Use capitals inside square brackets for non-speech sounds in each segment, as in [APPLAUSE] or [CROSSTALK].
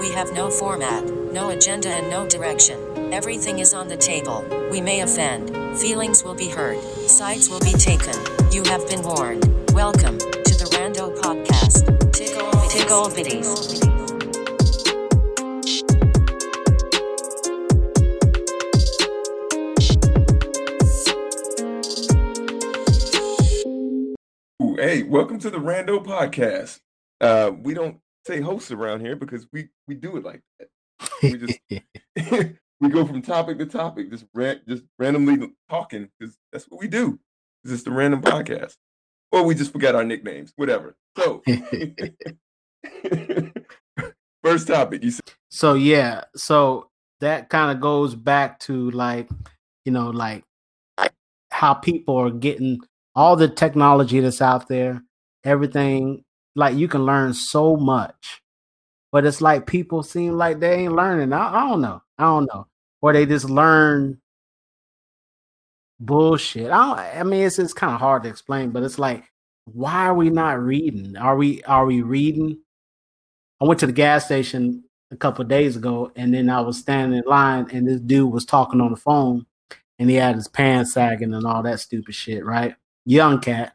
We have no format, no agenda, and no direction. Everything is on the table. We may offend. Feelings will be hurt. Sides will be taken. You have been warned. Welcome to the Rando Podcast. Tickle, tickle bitties. Hey, welcome to the Rando Podcast. Uh, we don't say hosts around here because we we do it like that. We just [LAUGHS] [LAUGHS] we go from topic to topic, just ran, just randomly talking because that's what we do. It's just a random podcast, or we just forgot our nicknames, whatever. So, [LAUGHS] first topic, you said so yeah, so that kind of goes back to like, you know, like how people are getting all the technology that's out there, everything. Like you can learn so much, but it's like people seem like they ain't learning. I, I don't know. I don't know, or they just learn bullshit. I. I mean, it's it's kind of hard to explain, but it's like, why are we not reading? Are we are we reading? I went to the gas station a couple days ago, and then I was standing in line, and this dude was talking on the phone, and he had his pants sagging and all that stupid shit, right? Young cat,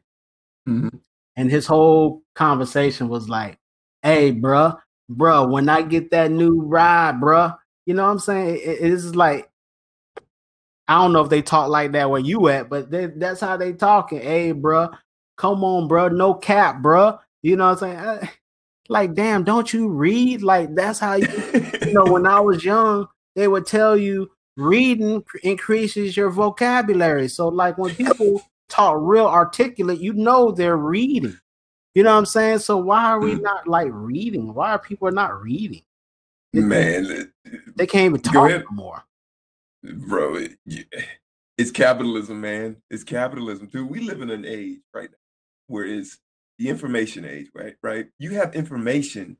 Mhm. And his whole conversation was like, "Hey, bruh, bruh, when I get that new ride, bruh, you know what I'm saying? It, it is like." I don't know if they talk like that where you at, but they, that's how they talking. Hey, bruh, come on, bruh, no cap, bruh. You know what I'm saying? Uh, Like, damn, don't you read? Like, that's how you you know, when I was young, they would tell you reading increases your vocabulary. So, like, when people talk real articulate, you know they're reading. You know what I'm saying? So, why are we Mm. not like reading? Why are people not reading? man, They can't even talk ahead. no more. bro, it, it's capitalism, man. It's capitalism, dude. We live in an age right now where it's the information age, right? Right? You have information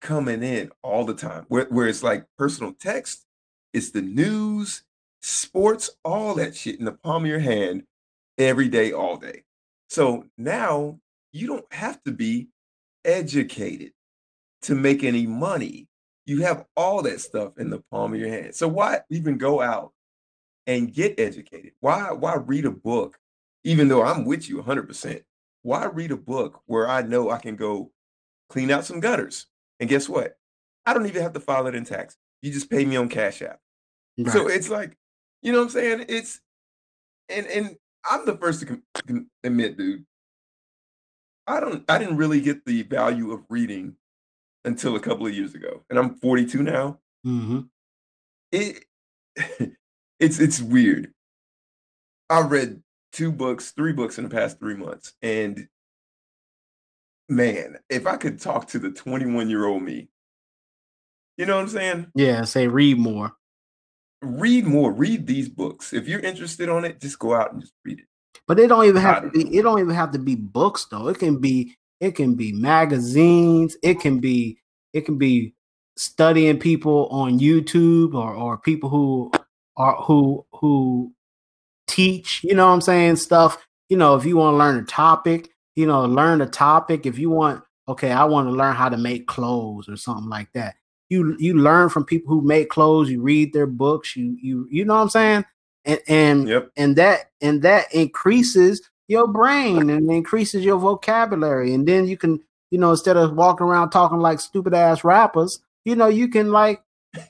coming in all the time. Where, where it's like personal text, it's the news, sports, all that shit in the palm of your hand every day, all day. So now you don't have to be educated to make any money. You have all that stuff in the palm of your hand. So why even go out and get educated? Why why read a book even though I'm with you 100%? Why read a book where I know I can go clean out some gutters? And guess what? I don't even have to file it in tax. You just pay me on Cash App. So it's like, you know what I'm saying? It's and and I'm the first to com- admit, dude. I don't I didn't really get the value of reading until a couple of years ago. And I'm 42 now. hmm It [LAUGHS] it's it's weird. I read two books, three books in the past 3 months and man, if I could talk to the 21-year-old me, you know what I'm saying? Yeah, say read more. Read more, read these books. If you're interested on it, just go out and just read it. But it don't even have to be. It don't even have to be books though. It can be. It can be magazines. It can be. It can be studying people on YouTube or or people who are who who teach. You know what I'm saying? Stuff. You know, if you want to learn a topic, you know, learn a topic. If you want, okay, I want to learn how to make clothes or something like that. You you learn from people who make clothes. You read their books. You you you know what I'm saying? And and Yep. and that and that increases your brain and increases your vocabulary and then you can you know instead of walking around talking like stupid ass rappers you know you can like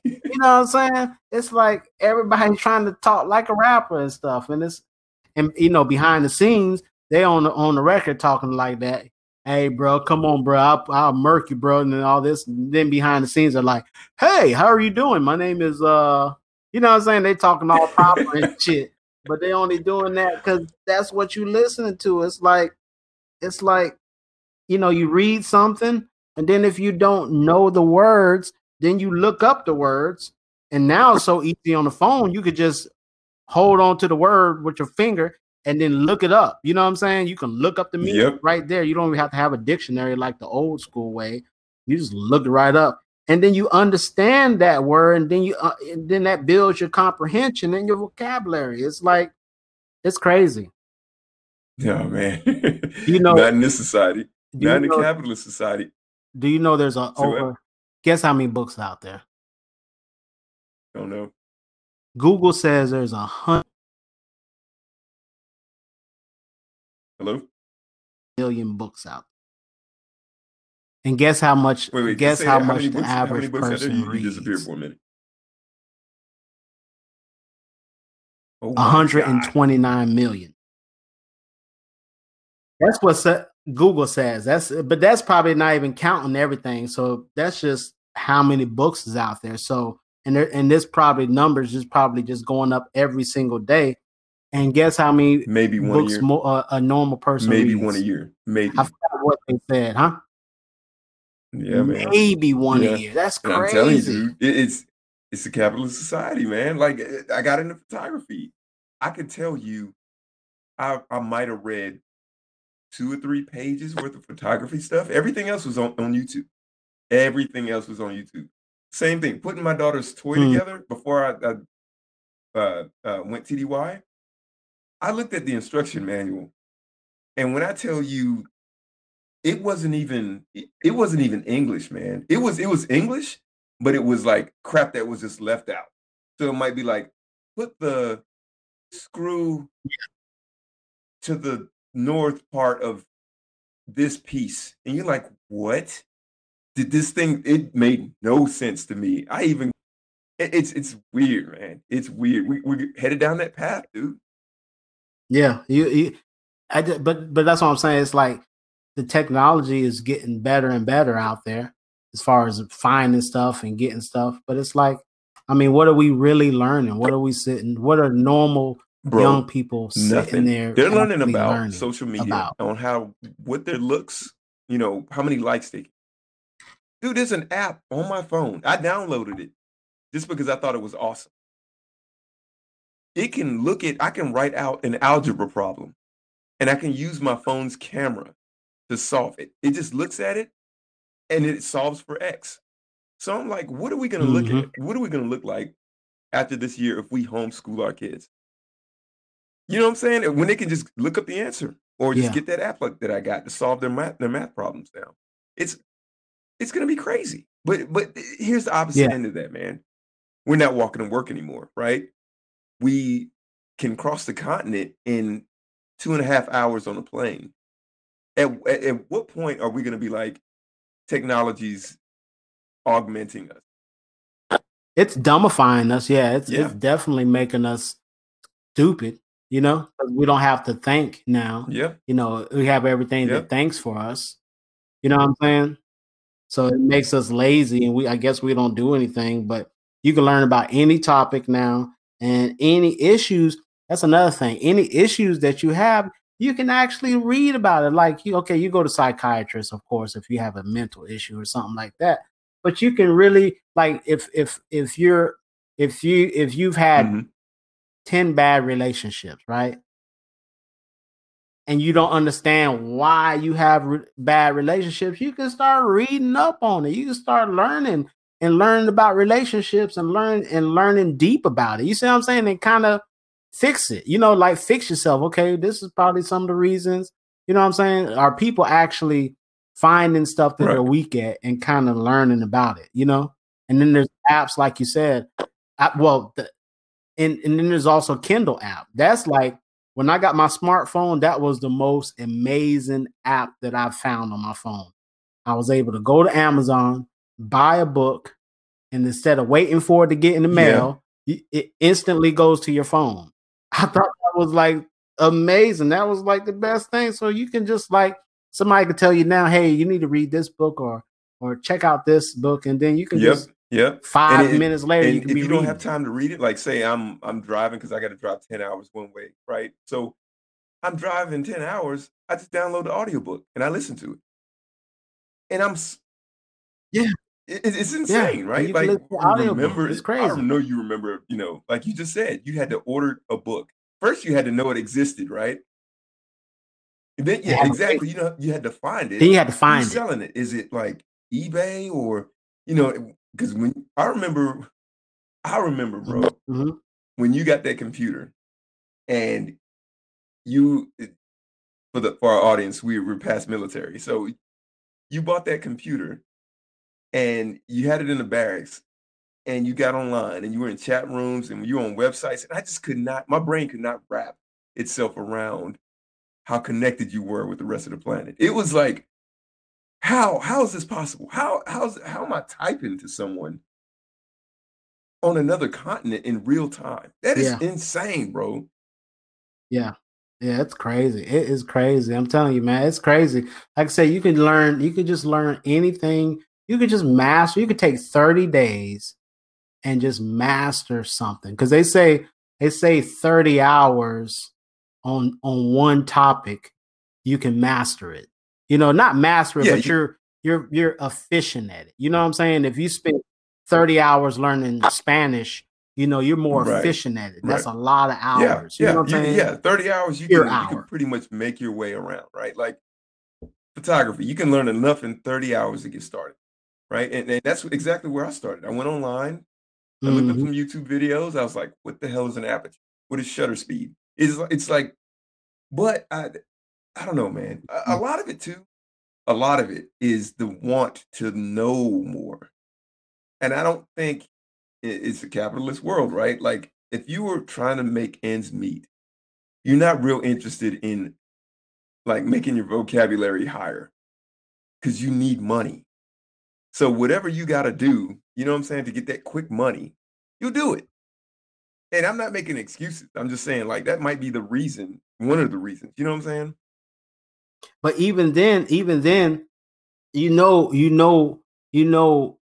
you know what i'm saying it's like everybody's trying to talk like a rapper and stuff and it's and you know behind the scenes they on the on the record talking like that hey bro come on bro i'll, I'll murk you bro and then all this and then behind the scenes are like hey how are you doing my name is uh you know what I'm saying? They talking all proper and [LAUGHS] shit, but they only doing that because that's what you listening to. It's like, it's like, you know, you read something, and then if you don't know the words, then you look up the words, and now it's so easy on the phone. You could just hold on to the word with your finger and then look it up. You know what I'm saying? You can look up the meaning Yep. right there. You don't even have to have a dictionary like the old school way. You just look it right up, and then you understand that word, and then you uh, and then that builds your comprehension and your vocabulary. It's like it's crazy. Yeah, man. You [LAUGHS] know- not in this society. Not in the capitalist society. do you know there's a So, uh, over Guess how many books out there? Don't know. Google says there's a hundred Hello. million books out. And guess how much? Wait, wait. guess how that. much many the books, average books out there? person You, you disappeared reads? for a minute. Oh my God. 129 million. That's what Google says. That's but that's probably not even counting everything. So that's just how many books is out there. So and there, and this probably numbers is probably just going up every single day. And guess how many Maybe one a books year. mo- uh, a normal person Maybe reads? one a year. Maybe. I forgot what they said, huh? Yeah, man. Maybe one Yeah. a year. That's And I'm telling you, crazy. dude, it's it's a capitalist society, man. Like eh, I got into photography. I could tell you, I I might have read two or three pages worth of photography stuff. Everything else was on, on YouTube. Everything else was on YouTube. Same thing. Putting my daughter's toy Hmm. together before I, I uh, uh, went TDY. I looked at the instruction manual, and when I tell you, it wasn't even it wasn't even English, man. It was it was English, but it was like crap that was just left out. So it might be like put the screw to the north part of this piece, and you're like, what? Did this thing? It made no sense to me. I even it's it's weird, man. It's weird. We we headed down that path, dude. Yeah, you, you I but but that's what I'm saying. It's like the technology is getting better and better out there as far as finding stuff and getting stuff. But it's like, I mean, what are we really learning? What are we sitting? What are normal Bro, young people sitting nothing. there? They're learning about learning social media about? on how what their looks, you know, how many likes they. Dude, there's an app on my phone. I downloaded it just because I thought it was awesome. It can look at. I can write out an algebra problem, and I can use my phone's camera to solve it. It just looks at it, and it solves for x. So I'm like, what are we going to look Mhm. at? What are we going to look like after this year if we homeschool our kids? You know what I'm saying? When they can just look up the answer or just Yeah. get that app like that I got to solve their math their math problems now. It's it's gonna be crazy. But but here's the opposite Yeah. end of that, man. We're not walking to work anymore, right? We can cross the continent in two and a half hours on a plane. At, at, at what point are we gonna be like technology's augmenting us? It's dumbifying us. Yeah, it's Yeah. it's definitely making us stupid. You know, we don't have to think now. Yeah, you know, we have everything Yep. that thanks for us. You know what I'm saying? So it makes us lazy and we I guess we don't do anything, but you can learn about any topic now and any issues. That's another thing. Any issues that you have, you can actually read about it. Like you okay, you go to psychiatrist, of course, if you have a mental issue or something like that. But you can really like if if if you're if you if you've had Mhm. 10 bad relationships, right? And you don't understand why you have re- bad relationships, you can start reading up on it. You can start learning and learning about relationships and learn and learning deep about it. You see what I'm saying? And kind of fix it. You know, like fix yourself. Okay, this is probably some of the reasons. You know what I'm saying? Are people actually finding stuff that they're weak at and kind of learning about it? You know? And then there's apps like you said. I, well, the, and and then there's also Kindle app. That's like when I got my smartphone, that was the most amazing app that I've found on my phone. I was able to go to Amazon, buy a book, and instead of waiting for it to get in the mail, y- it instantly goes to your phone. [LAUGHS] I thought that was like amazing. That was like the best thing. So you can just like somebody could tell you now, hey, you need to read this book or or check out this book, and then you can Yep. just Yep. five it- minutes later and you can if be you don't have time to read it, like say I'm I'm driving because I got to drive 10 hours one way, right? So I'm driving 10 hours, I just download the audiobook and I listen to it. And I'm Yeah. it- it- it's insane, and right? Like listen to you remember It's I crazy. know you remember, you know, like you just said, you had to order a book. First you had to know it existed, right? And then You yeah, exactly. You know, you had to find it. Then you had to find Who's it. selling it? Is it like eBay or you know? Because when I remember, I remember, bro, Mhm. when you got that computer, and you for the for our audience, we were past military, so you bought that computer, and you had it in the barracks and you got online and you were in chat rooms and you were on websites and I just could not my brain could not wrap itself around how connected you were with the rest of the planet. It was like how how is this possible? How how's how am I typing to someone on another continent in real time? That is Yeah. insane, bro. Yeah. Yeah, it's crazy. It is crazy. I'm telling you, man, it's crazy. Like I say, you can learn, you can just learn anything. You could just master, you could take 30 days and just master something. Because they say they say 30 hours on on one topic, you can master it. You know, not master it, Yeah, but you- you're you're you're efficient at it. You know what I'm saying? If you spend 30 hours learning Spanish, you know, you're more Right. efficient at it. That's Right. a lot of Yeah, hours. You yeah, know what I'm you- saying? yeah. 30 hours, you can, you can pretty much make your way around, right? Like photography, you can learn enough in 30 hours to get started, right? And, and that's exactly where I started. I went online, I looked up Mhm. some YouTube videos. I was like, what the hell is an aperture? What is shutter speed? It's, it's like, but I, I don't know, man. A, a lot of it too, a lot of it is the want to know more. And I don't think it's a capitalist world, right? Like, if you were trying to make ends meet, you're not real interested in like making your vocabulary higher because you need money. So whatever you got to do, you know what I'm saying, to get that quick money, you'll do it. And I'm not making excuses. I'm just saying like that might be the reason, one of the reasons. You know what I'm saying? But even then, even then, you know, you know, you know,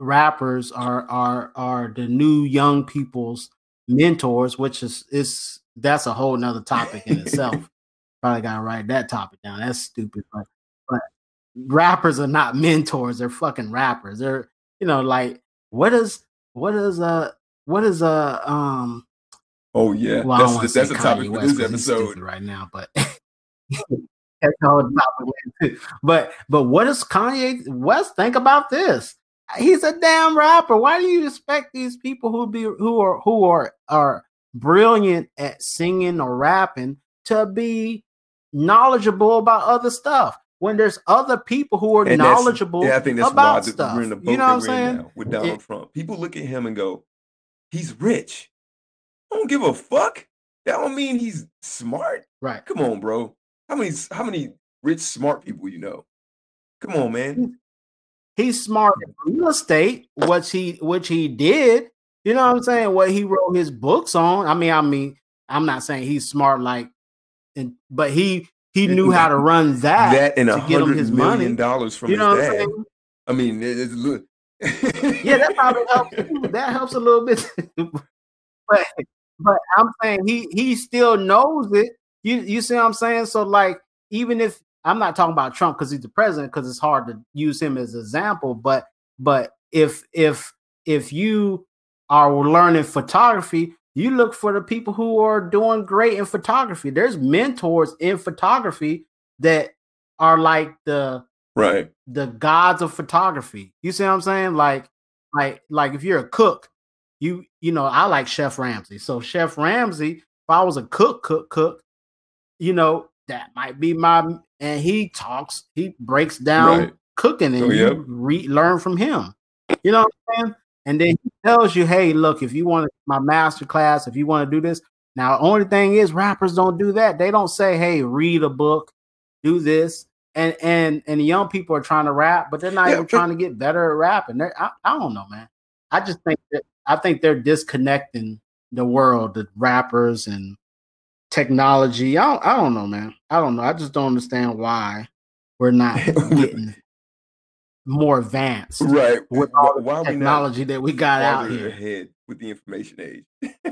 rappers are are are the new young people's mentors, which is is that's a whole nother topic in [LAUGHS] itself. Probably gotta write that topic down. That's stupid, but rappers are not mentors, they're fucking rappers. They're you know, like what is what is uh what is uh um Oh yeah, well, I that's to that's a topic West this 'cause he's episode. right now, but [LAUGHS] that's a whole topic too. But but what does Kanye West think about this? He's a damn rapper. Why do you expect these people who be who are who are are brilliant at singing or rapping to be knowledgeable about other stuff? When there's other people who are And knowledgeable Yeah, I think that's why about that stuff. we're in the boat You know what I'm saying? now with Donald Trump. People look at him and go, "He's rich." I don't give a fuck. That don't mean he's smart. Right. Come on, bro. How many how many rich smart people you know? Come on, man. he's smart in real estate, which he which he did. You know what I'm saying? What he wrote his books on. I mean, I mean, I'm not saying he's smart like, and but he he knew how to run that, That and a to get him hundred his million money. dollars from You know what his I'm dad. saying? I mean, it-. Yeah, that probably helps. [LAUGHS] That helps a little bit. [LAUGHS] but but I'm saying he he still knows it. You you see what I'm saying? So like even if I'm not talking about Trump because he's the president, because it's hard to use him as an example, but but if if if you are learning photography, you look for the people who are doing great in photography. There's mentors in photography that are like the right. the gods of photography. You see what I'm saying? Like, like, like if you're a cook, you you know, I like Chef Ramsay. So Chef Ramsay, if I was a cook, cook, cook, you know, that might be my and he talks, he breaks down Right. cooking and Oh, you re- learn from him. You know what I'm saying? And then he tells you, hey, look, if you want my master class, if you want to do this. Now, the only thing is rappers don't do that. They don't say, hey, read a book, do this. And and and the young people are trying to rap, but they're not Yeah, even but- trying to get better at rapping. They're, I, I don't know, man. I just think that I think they're disconnecting the world, the rappers and technology. I don't, I don't know, man. I don't know. I just don't understand why we're not [LAUGHS] getting more advanced Right. with all the why not technology that we got out here. ahead with the information age? [LAUGHS]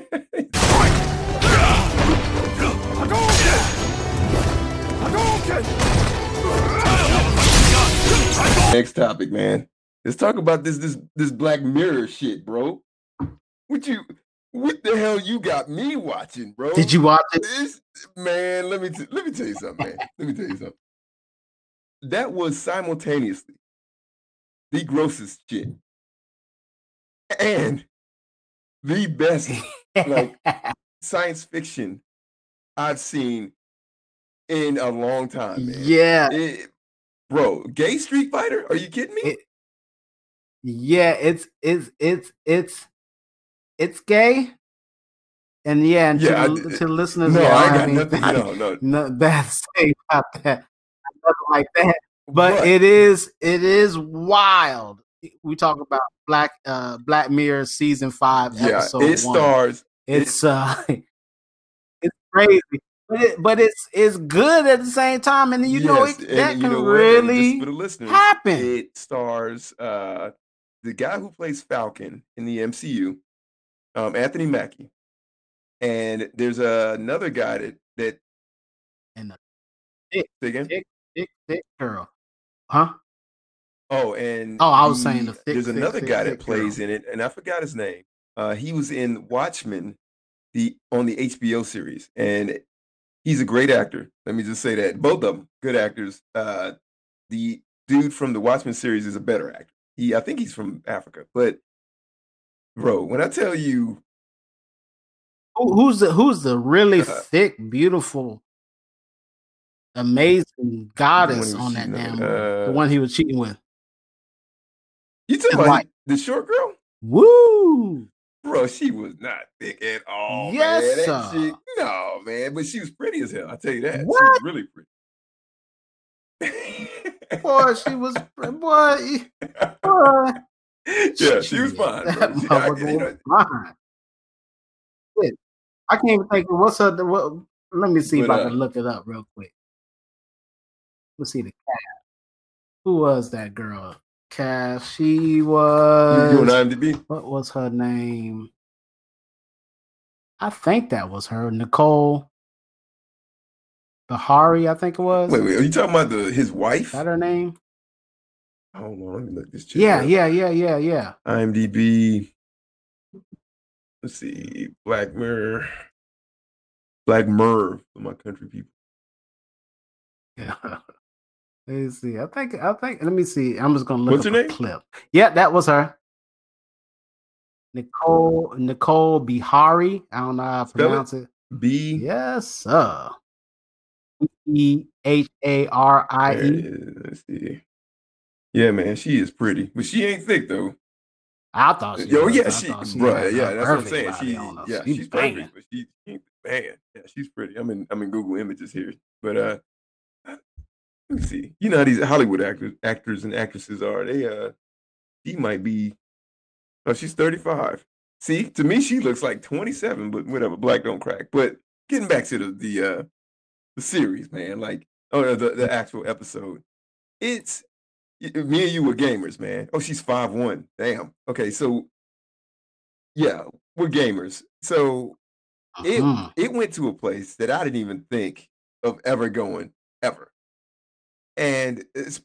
Next topic, man. Let's talk about this this this Black Mirror shit, bro. What you what the hell you got me watching, bro? Did you watch it? this man? Let me t- let me tell you something, man. Let me tell you something. That was simultaneously the grossest shit and the best like- [LAUGHS] science fiction I've seen in a long time, man. yeah, It- bro, gay Street Fighter? Are you kidding me? It- Yeah, it's it's it's it's it's gay. And yeah, and Yeah, to, the, to listeners, No, yeah, I don't got have nothing. [LAUGHS] No, no. no say about that. Nothing like that. But But- it is it is wild. We talk about Black uh Black Mirror season five, yeah, episode it one. stars. It's uh [LAUGHS] it's crazy. But it, but it's it's good at the same time, and you know yes, it, and that can know what? Really for the listeners, happen. it stars uh the guy who plays Falcon in the MCU, um, Anthony Mackie, and there's uh, another guy that that. And the again? thick, thick, thick girl, huh? Oh, and Oh, I was saying the thick, there's thick, another thick, guy that plays girl. in it, and I forgot his name. Uh, he was in Watchmen, the on the HBO series, and he's a great actor. Let me just say that both of them good actors. Uh, the dude from the Watchmen series is a better actor. He, I think he's from Africa, but bro, when I tell you, who's the who's the really Uh, thick, beautiful, amazing goddess on that damn on, the uh, one he was cheating with? you talking about wife. the short girl, Woo! bro? She was not thick at all, Yes, man. That sir. chick, no, man, but she was pretty as hell. I tell you that. She was really pretty. Boy, she [LAUGHS] was boy. boy yeah, she was fine. That She, I, you know, fine. Shit. I can't even think what's her. What, let me see if But, I uh, can look it up real quick. Let's see the cast. Who was that girl? Cast. She you, you was. on IMDb? what was her name? I think that was her, Nicole Beharie. I think it was. Wait, wait. Are you talking about the his Is wife? that her name? Hold on, let me look this Yeah, up. yeah, yeah, yeah, yeah. IMDb. Let's see. Black Mirror. Black Merv for my country people. [LAUGHS] Yeah. Let me see. I think. I think. Let me see. I'm just gonna look What's up her a name? clip. Yeah, that was her. Nicole Nicole Beharie. I don't know how to Spell it. pronounce it. B. Yes, sir. E H A R I E. Let's see. Yeah, man, she is pretty, but she ain't thick though. I thought she. Yo, was. yeah, I she, thought bro, yeah, that's what I'm saying. She, yeah, She she's banging. perfect, but she, she, man, yeah, she's pretty. I'm in, I'm in Google Images here, but uh, me see. You know how these Hollywood actors, actors and actresses are. They, uh, she might be. Oh, she's 35. See, to me, she looks like 27, but whatever. Black don't crack. But getting back to the the uh the series, man, like or the the actual episode, it's me and you were gamers, man. Oh, she's five one. Damn. Okay, so yeah, we're gamers. So it Mhm. it went to a place that I didn't even think of ever going ever. And it's,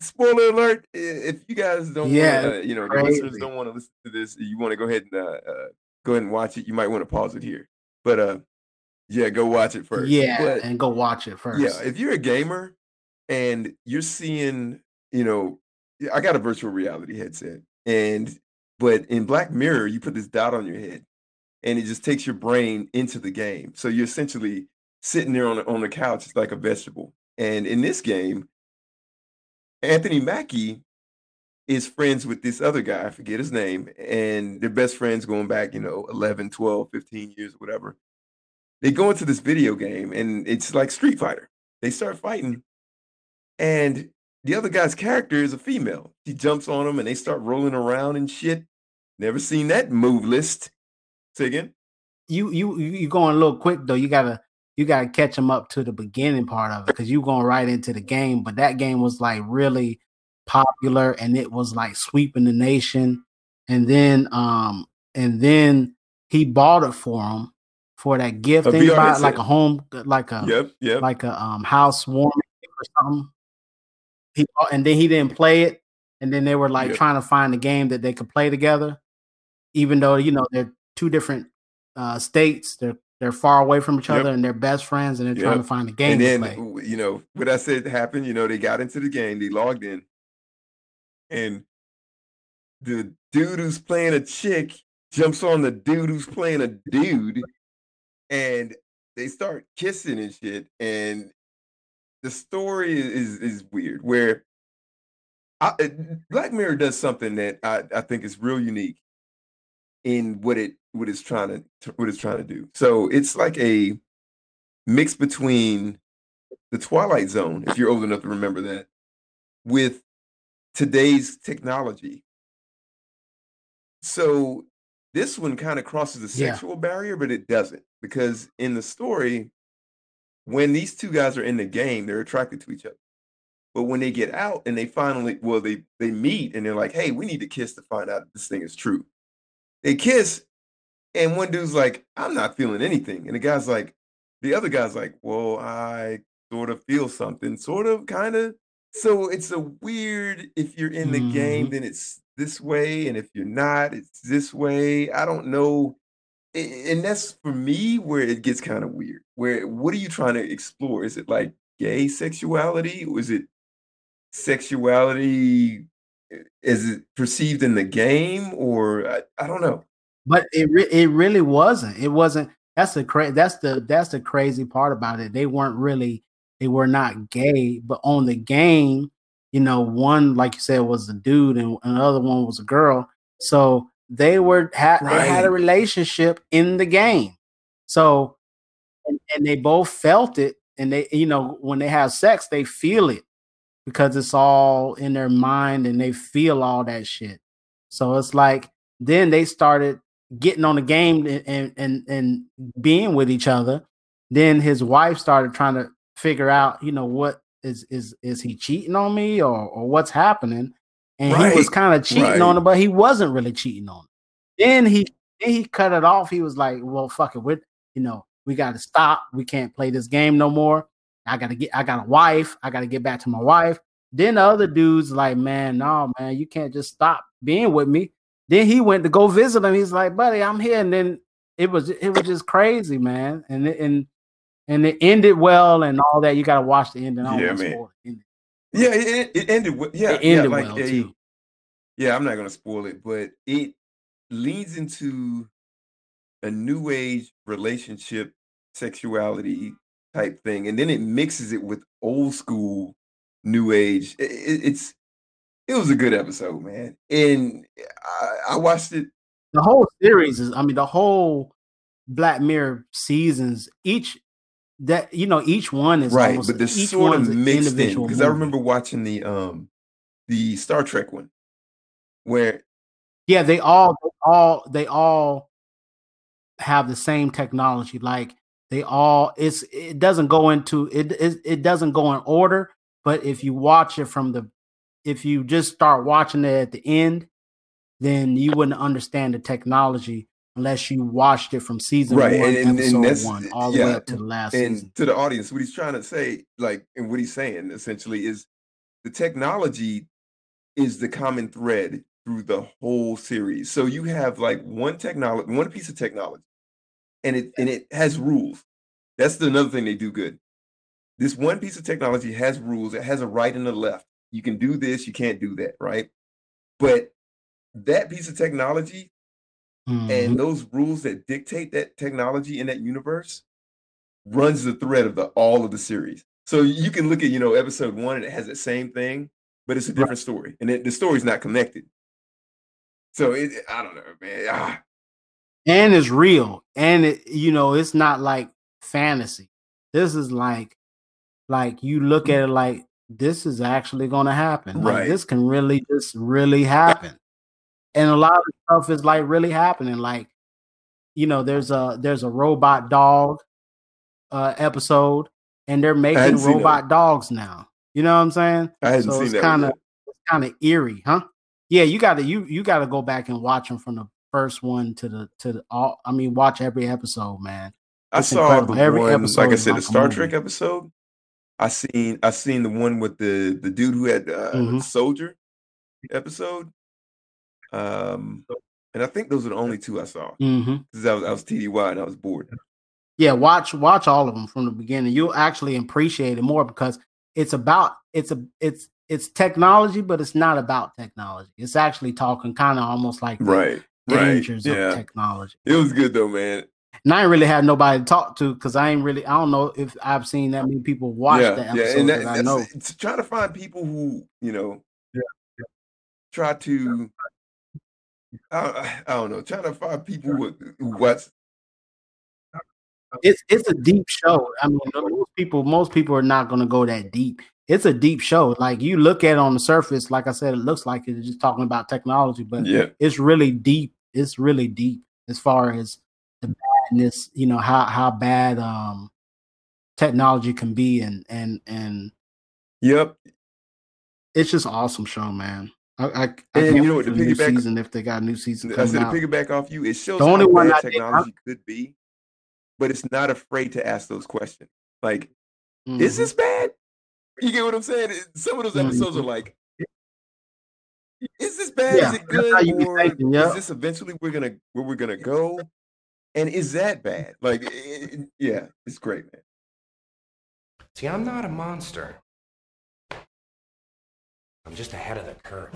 spoiler alert: if you guys don't, Yeah, wanna, you know, listeners don't want to listen to this, you want to go ahead and uh, uh, go ahead and watch it. You might want to pause it here, but uh, yeah, go watch it first. Yeah, but, and go watch it first. yeah, if you're a gamer and you're seeing, you know, I got a virtual reality headset, and but in Black Mirror, you put this dot on your head, and it just takes your brain into the game. So you're essentially sitting there on on the couch it's like a vegetable. And in this game, Anthony Mackie is friends with this other guy, I forget his name, and they're best friends going back, you know, 11, 12, 15 years, whatever. They go into this video game, and it's like Street Fighter. They start fighting, and the other guy's character is a female. She jumps on him, and they start rolling around and shit. Never seen that move list. Say again? you you you going a little quick though. You gotta you gotta catch them up to the beginning part of it because you're going right into the game. But that game was like really popular and it was like sweeping the nation. And then um and then he bought it for him for that gift. Buy like a home like a Yep, yep. like a um housewarming gift or something. He bought- and then he didn't play it. And then they were like Yep. trying to find a game that they could play together, even though you know they're two different uh states. They're they're far away from each Yep. other and they're best friends and they're trying to find a game and then you know what I said happened. You know they got into the game, they logged in, and the dude who's playing a chick jumps on the dude who's playing a dude, and they start kissing and shit. And the story is is weird. Where I, uh, Black Mirror does something that I, I think is real unique in what it what it's trying to what it's trying to do. So it's like a mix between the Twilight Zone, if you're old enough to remember that, with today's technology. So this one kind of crosses the Yeah. sexual barrier, but it doesn't because in the story, when these two guys are in the game, they're attracted to each other. But when they get out and they finally, well, they they meet and they're like, "Hey, we need to kiss to find out if this thing is true." They kiss, and one dude's like, "I'm not feeling anything," and the guy's like, the other guy's like, "Well, I sort of feel something, sort of, kind of." So it's a weird. If you're in the game, Mhm. then it's this way, and if you're not, it's this way. I don't know, and that's for me where it gets kind of weird. Where what are you trying to explore? Is it like gay sexuality, or is it sexuality? Is it perceived in the game, or I, I don't know. But it re- it really wasn't. It wasn't. That's the cra- That's the that's the crazy part about it. They weren't really. They were not gay, but on the game, you know, one like you said was a dude, and another one was a girl. So they were had they had a relationship in the game. So and, and they both felt it, and they you know when they have sex, they feel it because it's all in their mind, and they feel all that shit. So it's like then they started getting on the game and and and, being with each other. Then his wife started trying to figure out, you know, what is is is he cheating on me or or what's happening? And he was kind of cheating right. on her, but he wasn't really cheating on her. Then he then he cut it off. He was like, "Well, fuck it, we you know we got to stop. We can't play this game no more. I gotta get. I got a wife. I gotta get back to my wife." Then the other dude's like, "Man, no, man, you can't just stop being with me." Then he went to go visit him. He's like, "Buddy, I'm here." And then it was it was just crazy, man. And it- and and it ended well and all that. You gotta watch the ending. Yeah, man. spoil. Yeah, it, it- it ended. with- Yeah, It yeah, ended like well a, too. Yeah, I'm not gonna spoil it, but it leads into a new age relationship sexuality type thing, and then it mixes it with old school new age. I- I- it's it was a good episode, man, and I, I watched it. the whole series is i mean the whole black mirror seasons each that you know each one is Right, almost but they're each sort of mixed in because I remember watching the um the Star Trek one where yeah they all they all they all have the same technology like they all it's it doesn't go into it it, it doesn't go in order but if you watch it from the if you just start watching it at the end then you wouldn't understand the technology unless you watched it from season Right, one and- and- and episode that's- one all the way up to the last and season to the audience, what he's trying to say, like, and what he's saying essentially is the technology is the common thread through the whole series. So you have like one technology, one piece of technology, and it and it has rules. That's the another thing they do good. This one piece of technology has rules. It has a right and a left. You can do this, you can't do that, right? But that piece of technology Mhm. and those rules that dictate that technology in that universe runs the thread of the all of the series. So you can look at you know episode one and it has the same thing, but it's a different story, and it, the story's not connected. So it, I don't know, man. Ah, and it's real and it you know it's not like fantasy. This is like like you look at it like this is actually going to happen. Like Right. this can really just really happen. And a lot of stuff is like really happening like you know there's a there's a robot dog uh episode and they're making hadn't seen that robot dogs now. You know what i'm saying? I hadn't so seen it's that. kind of it's kind of eerie, huh? Yeah, you got to you you got to go back and watch them from the first one to the to the all. I mean, watch every episode, man. I saw incredible. the Every one, episode like I said, the Star movie. Trek episode. I seen I seen the one with the the dude who had uh, Mhm. the soldier episode. Um, and I think those are the only two I saw mm-hmm because I was I was TDY and I was bored. Yeah, watch watch all of them from the beginning. You'll actually appreciate it more because it's about it's a it's it's technology, but it's not about technology. It's actually talking kind of almost like the Right, right, yeah. of technology. It was good though, man. And I ain't really had nobody to talk to because I ain't really I don't know if I've seen that many people watch yeah, the yeah, episode and that, that I know. it's trying to find people who you know Yeah. try to I, I don't know, trying to find people who, who watch it's it's a deep show. I mean, most people most people are not going to go that deep. It's a deep show. Like you look at it on the surface, like I said, it looks like it's just talking about technology, but yeah, it's really deep. It's really deep as far as the badness. You know how how bad um technology can be, and and and yep, it's just awesome show, man. I, I, I And you know what, the the new piggyback- season if they got a new season I said to out. piggyback off you, it shows The only how one bad I did- technology could be, but it's not afraid to ask those questions. Like, is Mhm. this bad? You get what I'm saying? Some of those episodes are like, is this bad? Yeah, is it that's how good? you Or thinking, yeah. is this eventually we're gonna where we're gonna go? And is that bad? Like, it- it- yeah, it's great, man. See, I'm not a monster. I'm just ahead of the curve.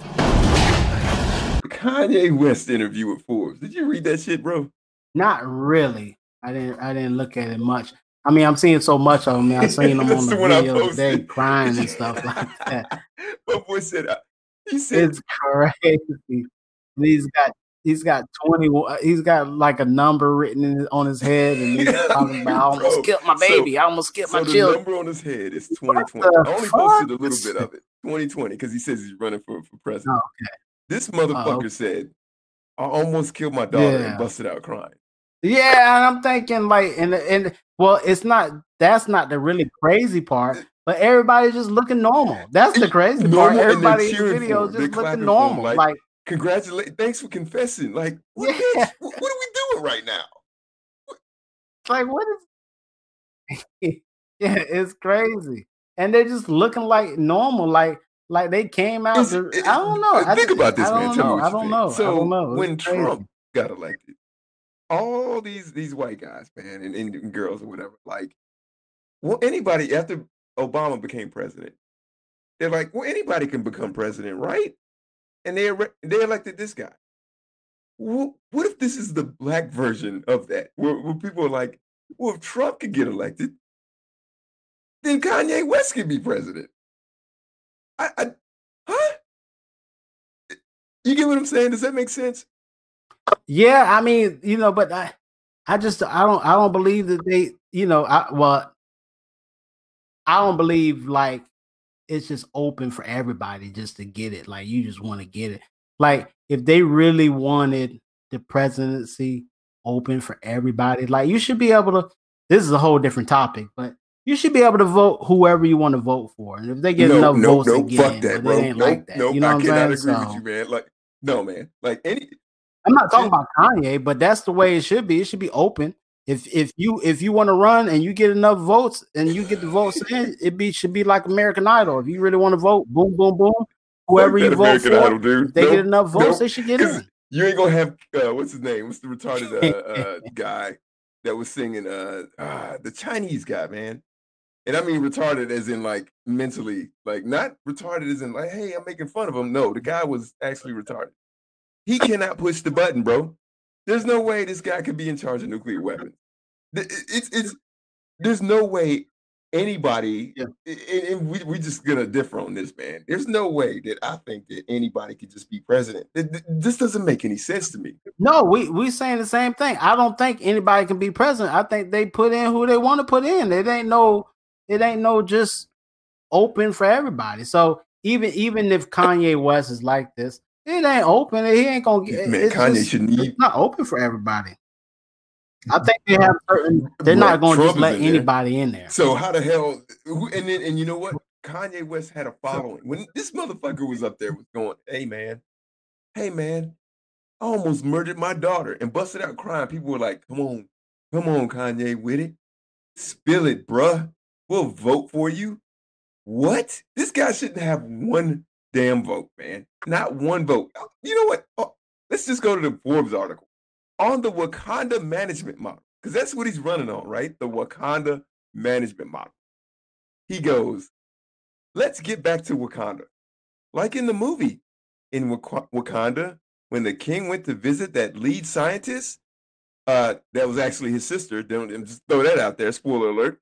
Kanye West interview with Forbes. Did you read that shit, bro? Not really. I didn't. I didn't look at it much. I mean, I'm seeing so much of him. I seen [LAUGHS] him on the the one video today, crying and [LAUGHS] stuff like that. My boy said, uh, he [LAUGHS] said, It's crazy. And He's got. He's got twenty. Uh, he's got like a number written in, on his head, and he's [LAUGHS] talking about. I almost Bro, killed my so- baby. I almost killed so my the children. number on his head is 2020. I only fuck? posted a little bit of it. 2020 because he says he's running for, for president. Oh, This oh, motherfucker okay. said, I almost killed my daughter Yeah. and busted out crying. Yeah, and I'm thinking like, and and well, it's not. That's not the really crazy part. But everybody's just looking normal. That's the crazy Normal, part. Everybody in the cheering video for just looking clapping for him, normal. like, like Congratulate, thanks for confessing. Like, what, Yeah. What, what are we doing right now? like what is [LAUGHS] yeah it's crazy and they're just looking like normal like like they came out Is- to, it- i don't know uh, I Think just- about this, I man. Tell me what i don't think. know So i don't know when crazy. Trump got elected, all these these white guys, man, and, and girls or whatever, like, well, anybody after Obama became president, they're like, well, anybody can become president, right? And they they elected this guy. Well, what if this is the black version of that, where, where people are like, well, if Trump could get elected, then Kanye West could be president. I, I huh? You get what I'm saying? Does that make sense? yeah i mean you know but i i just i don't i don't believe that they you know i well i don't believe like it's just open for everybody just to get it like you just want to get it like if they really wanted the presidency open for everybody like you should be able to this is a whole different topic but you should be able to vote whoever you want to vote for and if they get enough votes to get fuck that, bro. ain't nope, like that nope. you know I what cannot i'm agree saying with you, man. Like, no, man. Like any I'm not talking about Kanye, but that's the way it should be. It should be open. If if you if you want to run and you get enough votes and you get the votes [LAUGHS] in, it be should be like American Idol. If you really want to vote, boom, boom, boom. Whoever you vote American for, Idol, dude. they Nope, get enough votes, nope. they should get in. You ain't gonna have uh, what's his name? What's the retarded uh, [LAUGHS] uh, guy that was singing? Uh, ah, the Chinese guy, man. And I mean retarded as in like mentally, like not retarded as in like, hey, I'm making fun of him. No, the guy was actually retarded. He cannot push the button, bro. There's no way this guy could be in charge of nuclear weapons. It's it's there's no way anybody Yeah. and, we we just gonna differ on this, man. There's no way that I think that anybody could just be president. Th- th- This doesn't make any sense to me. No, we we saying the same thing. I don't think anybody can be president. I think they put in who they want to put in. It ain't no, it ain't no just open for everybody. So even even if Kanye West is like this, it ain't open. He ain't gonna get. Man, it's Kanye just- shouldn't it's not open for everybody. I think they have certain. They're Right, not going to just let anybody in there. So how the hell? Who, and then and you know what? Kanye West had a following. When this motherfucker was up there, was going, "Hey man, hey man, I almost murdered my daughter," and busted out crying. People were like, "Come on, come on, Kanye, with it, spill it, bruh. We'll vote for you." What? This guy shouldn't have one damn vote, man. Not one vote. You know what? Oh, let's just go to the Forbes article on the Wakanda management model, because that's what he's running on, right? The Wakanda management model. He goes, let's get back to Wakanda. Like in the movie, in Wak- Wakanda, when the king went to visit that lead scientist, uh, that was actually his sister. Don't just throw that out there. Spoiler alert.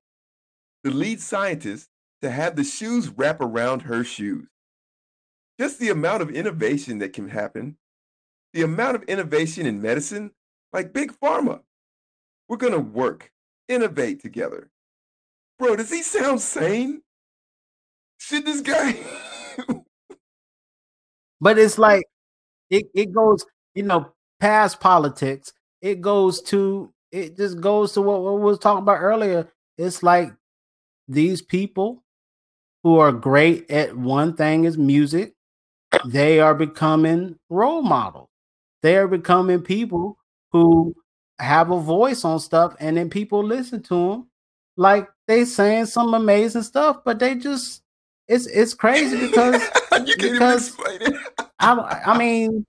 The lead scientist to have the shoes wrap around her shoes. Just the amount of innovation that can happen, the amount of innovation in medicine, like big pharma. We're gonna work, innovate together. Bro, does he sound sane? Should this guy? [LAUGHS] But it's like it, it goes, you know, past politics. It goes to it just goes to what, what we was talking about earlier. It's like these people who are great at one thing is music, they are becoming role models. They are becoming people who have a voice on stuff, and then people listen to them like they saying some amazing stuff, but they just it's it's crazy because [LAUGHS] because even explain it. I I mean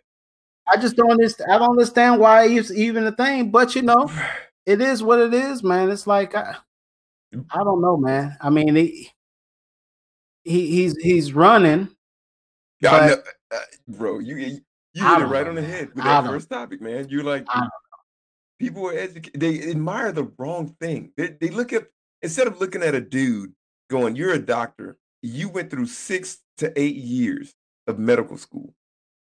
I just don't understand. I don't understand why it's even a thing. But you know, it is what it is, man. It's like I, mm. I don't know, man. I mean, he, he he's he's running. But- uh, bro, you you you hit it right know, on the head with that first topic, man. You're like people are educated. They admire the wrong thing. They, they look at instead of looking at a dude going, "You're a doctor. You went through six to eight years of medical school.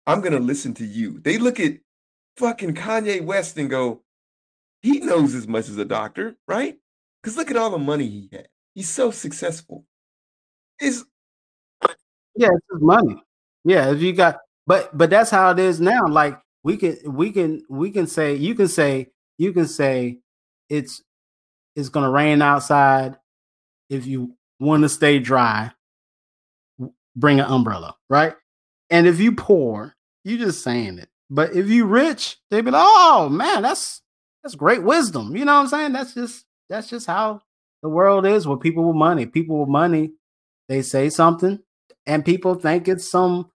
I'm gonna listen to you." They look at fucking Kanye West and go, "He knows as much as a doctor, right? Because look at all the money he had. He's so successful. Is Yeah, it's just money. Yeah, if you got, but but that's how it is now. Like we can we can we can say you can say you can say it's it's gonna rain outside. If you want to stay dry, bring an umbrella, right? And if you poor, you just saying it. But if you rich, they be like, oh man, that's that's great wisdom. You know what I'm saying? That's just that's just how the world is with people with money. People with money, they say something and people think it's some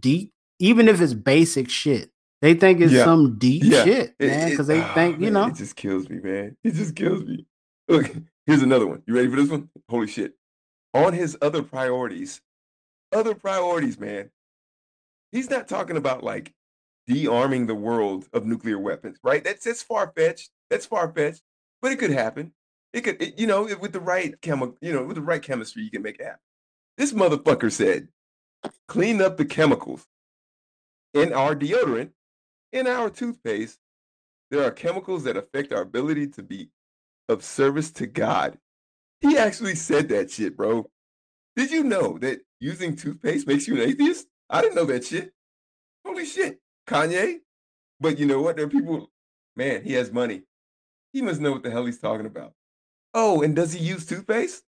deep, even if it's basic shit. They think it's Yeah. some deep Yeah. shit, man, because they ah, think, you man, know, It just kills me, man. It just kills me. Look, here's another one. You ready for this one? Holy shit. On his other priorities, other priorities, man. He's not talking about like de-arming the world of nuclear weapons, right? That's that's far-fetched. That's far-fetched, but it could happen. It could, it- you know, with the right chemical, you know, with the right chemistry, you can make it happen. This motherfucker said, clean up the chemicals in our deodorant, in our toothpaste, there are chemicals that affect our ability to be of service to God. He actually said that shit, bro. Did you know that using toothpaste makes you an atheist? I didn't know that shit. Holy shit. Kanye? But you know what? There are people, man, he has money. He must know what the hell he's talking about. Oh, and does he use toothpaste?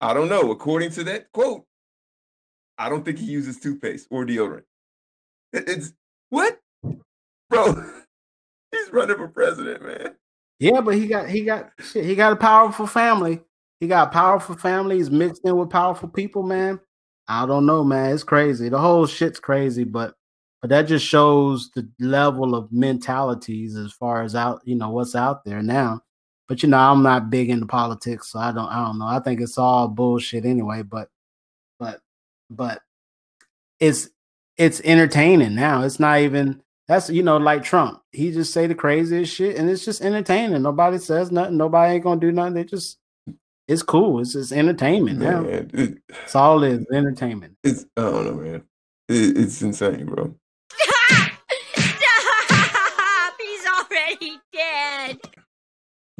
I don't know. According to that quote, I don't think he uses toothpaste or deodorant. It's what? Bro, [LAUGHS] he's running for president, man. yeah, but he got he got shit, he got a powerful family. He got powerful family. He's mixed in with powerful people, man. I don't know, man. It's crazy. The whole shit's crazy, but but that just shows the level of mentalities as far as out, you know, what's out there now. But you know, I'm not big into politics, so I don't I don't know. I think it's all bullshit anyway, but but but it's it's entertaining now. It's not even that's you know like Trump. He just say the craziest shit, and it's just entertaining. Nobody says nothing. Nobody ain't gonna do nothing. They just it's cool. It's just entertainment now. It- It's all is entertainment. it's I don't know, man. It, it's insane, bro.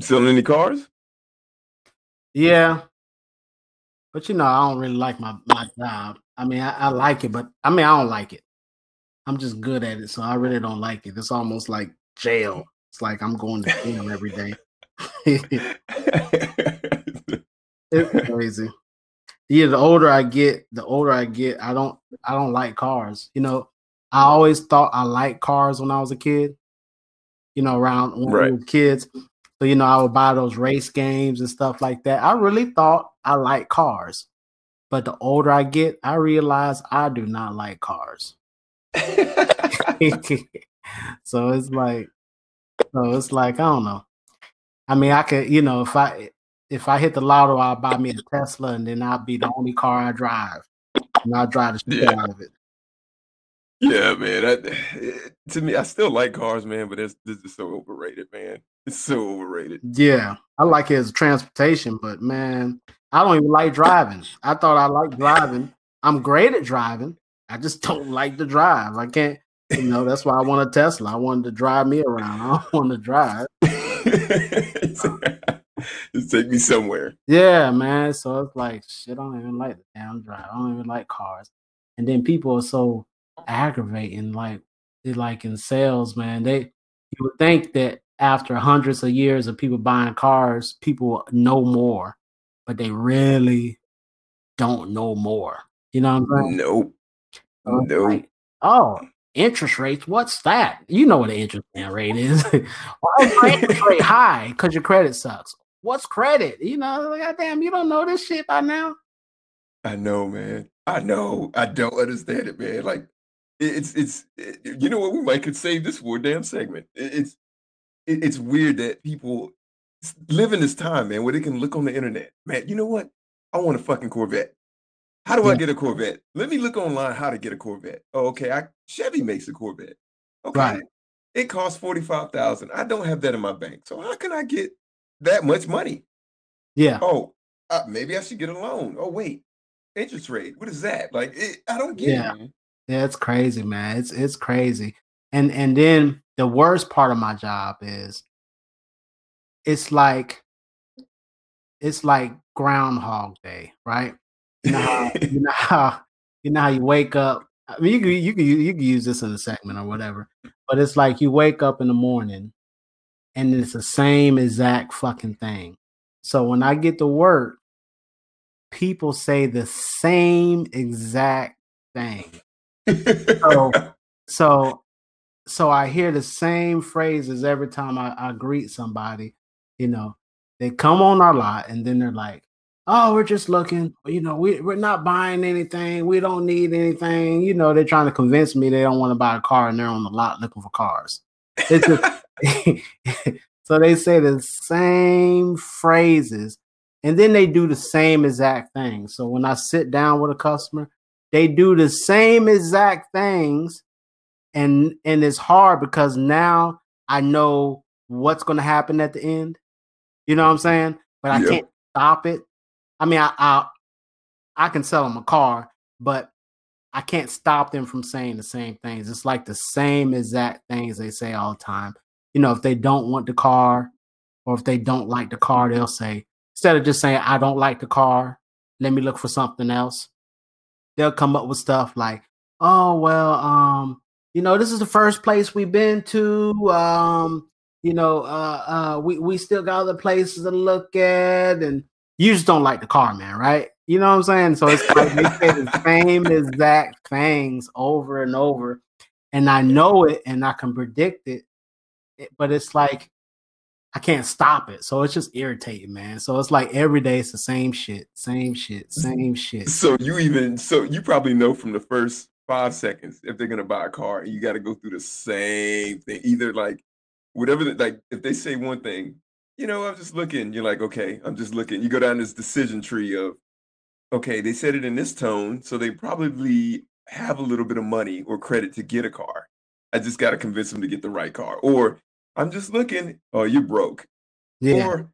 Selling any cars? Yeah, but you know I don't really like my my job. I mean I, I like it, but I mean I don't like it. I'm just good at it, so I really don't like it. It's almost like jail. It's like I'm going to jail every day. [LAUGHS] It's crazy. Yeah, the older I get, the older I get, I don't I don't like cars. You know, I always thought I liked cars when I was a kid. You know, around when Right. we were kids. So, you know, I would buy those race games and stuff like that. I really thought I liked cars. But the older I get, I realize I do not like cars. [LAUGHS] [LAUGHS] so it's like so it's like I don't know. I mean, I could, you know, if I if I hit the lotto, I'll buy me a Tesla, and then I'll be the only car I drive, and I'll drive the shit Yeah. out of it. yeah, man. I, eh, to me, I still like cars, man, but it's this is so overrated, man. [LAUGHS] It's so overrated. Yeah, I like it as transportation, but man, I don't even like driving. I thought I liked driving. I'm great at driving, I just [LAUGHS] don't like to drive. I can't, you know, that's why I want a Tesla. I wanted to drive me around. [LAUGHS] I don't want to drive. Just um, take me somewhere. Yeah, man. So it's like shit. I don't even like the damn drive. I don't even like cars. And then people are so aggravating. Like they like in sales, man. They you would think that after hundreds of years of people buying cars, people know more, but they really don't know more. You know what I'm saying? Nope. So Nope. like, oh, interest rates. What's that? You know what an interest rate is. [LAUGHS] Why is my interest rate high? Because your credit sucks. What's credit? You know, like, goddamn, you don't know this shit by now. I know, man. I know. I don't understand it, man. Like it's it's it- you know what we might could save this for a damn segment. It- It's it- it's weird that people live in this time, man, where they can look on the internet. Man, you know what? I want a fucking Corvette. How do I get a Corvette? Let me look online how to get a Corvette. Oh, okay. I Chevy makes a Corvette. Okay. Right. It costs forty five thousand. I don't have that in my bank, so how can I get that much money? Yeah. Oh, uh, maybe I should get a loan. Oh, wait, interest rate. What is that? Like, it, I don't get Yeah. it. Man. Yeah, it's crazy, man. It's it's crazy. And and then the worst part of my job is it's like it's like groundhog day, right? You know how [LAUGHS] you know how you know how you wake up. I mean, you can you can you can use this in a segment or whatever, but it's like you wake up in the morning, and it's the same exact fucking thing. So when I get to work, people say the same exact thing. So [LAUGHS] so so I hear the same phrases every time I, I greet somebody. You know, they come on our lot and then they're like, "Oh, we're just looking. You know, we we're not buying anything. We don't need anything." You know, they're trying to convince me they don't want to buy a car and they're on the lot looking for cars. It's just, [LAUGHS] [LAUGHS] so they say the same phrases and then they do the same exact thing. So when I sit down with a customer, they do the same exact things and and it's hard because now I know what's going to happen at the end. You know what I'm saying? But I can't stop it. I mean, I, I I can sell them a car, but I can't stop them from saying the same things. It's like the same exact things they say all the time. You know, if they don't want the car or if they don't like the car, they'll say, instead of just saying, I don't like the car, let me look for something else. They'll come up with stuff like, oh, well, um, you know, this is the first place we've been to. Um, you know, uh, uh, we, we still got other places to look at. And you just don't like the car, man, right? You know what I'm saying? So it's like they say the [LAUGHS] same exact things over and over. And I know it and I can predict it, it- but it's like I can't stop it. So it's just irritating, man. So it's like every day it's the same shit, same shit, [LAUGHS] same shit. so you even so you probably know from the first five seconds if they're gonna buy a car, and you got to go through the same thing. Either like whatever, the, like if they say one thing, you know, I'm just looking. You're like, okay, I'm just looking. You go down this decision tree of, okay, they said it in this tone, so they probably have a little bit of money or credit to get a car. I just got to convince them to get the right car. Or I'm just looking. Oh, you're broke. Yeah. Or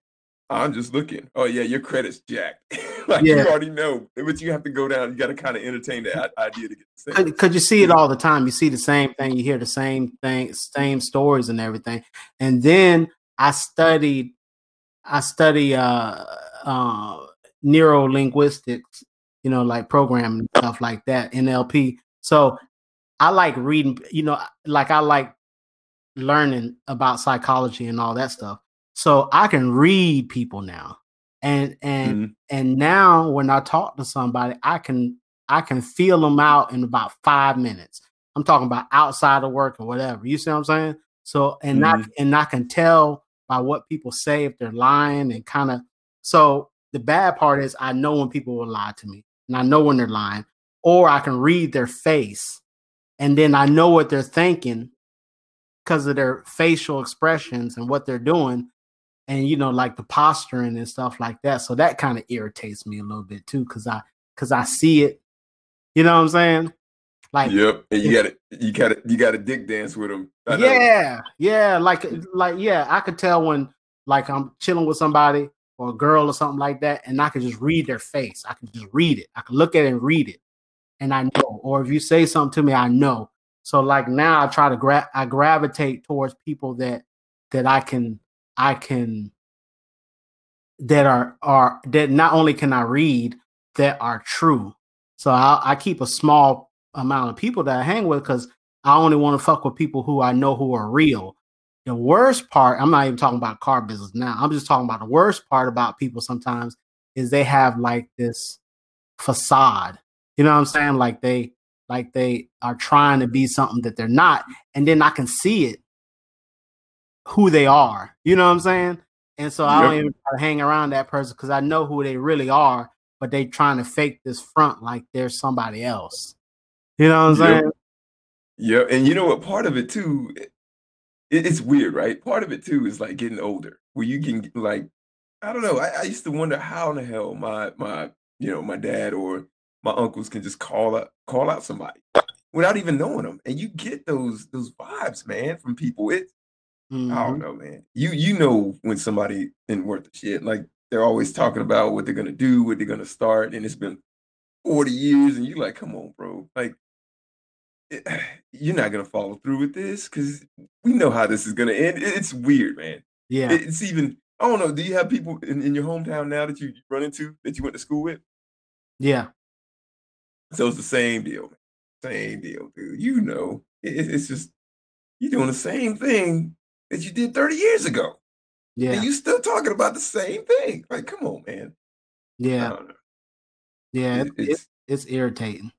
I'm just looking. Oh yeah, your credit's jacked. [LAUGHS] [LAUGHS] like Yeah. you already know, but you have to go down. You got to kind of entertain that i- idea to get the same. Because you see it all the time. You see the same thing. You hear the same thing, same stories and everything. And then I studied, I study uh, uh, neuro linguistics, you know, like programming stuff like that, NLP. So I like reading, you know, like I like learning about psychology and all that stuff. So I can read people now. And and Mhm. and now when I talk to somebody, I can I can feel them out in about five minutes. I'm talking about outside of work or whatever. You see what I'm saying? So and I and I can tell by what people say if they're lying and kind of so the bad part is I know when people will lie to me and I know when they're lying, or I can read their face and then I know what they're thinking because of their facial expressions and what they're doing and you know like the posturing and stuff like that so that kind of irritates me a little bit too because i because i see it you know what i'm saying like Yep, and you got to you got to you got to dick dance with them. I know. yeah yeah like like yeah i could tell when like i'm chilling with somebody or a girl or something like that and i could just read their face i can just read it i can look at it and read it and I know, or if you say something to me, I know. So like now I try to gra- I gravitate towards people that that I can I can that are are that not only can I read that are true. So I, I keep a small amount of people that I hang with because I only want to fuck with people who I know who are real. The worst part, I'm not even talking about car business now. I'm just talking about the worst part about people sometimes is they have like this facade. You know what I'm saying? Like they like they are trying to be something that they're not. And then I can see it who they are. You know what I'm saying? And so I don't even try to hang around that person because I know who they really are, but they trying to fake this front like they're somebody else. You know what I'm Yep. saying? Yeah, and you know what? Part of it too, it, it's weird, right? Part of it too is like getting older, where you can like, I don't know. I, I used to wonder how in the hell my my you know my dad or my uncles can just call out call out somebody without even knowing them, and you get those those vibes, man, from people. It I don't mm-hmm. know, man. You you know when somebody isn't worth the shit. Like they're always talking about what they're gonna do, what they're gonna start, and it's been forty years, and you're like, come on, bro. Like eh, it- [SIGHS] you're not gonna follow through with this because we know how this is gonna end. It- It's weird, man. Yeah. It- It's even I don't know. Do you have people in, in your hometown now that you run into that you went to school with? yeah. So it's the same deal, man. Same deal, dude. You know, it, it- it's just you're doing the same thing that you did 30 years ago. Yeah. And you still talking about the same thing. Like, come on, man. Yeah. Yeah. It- It, it, it's it's irritating.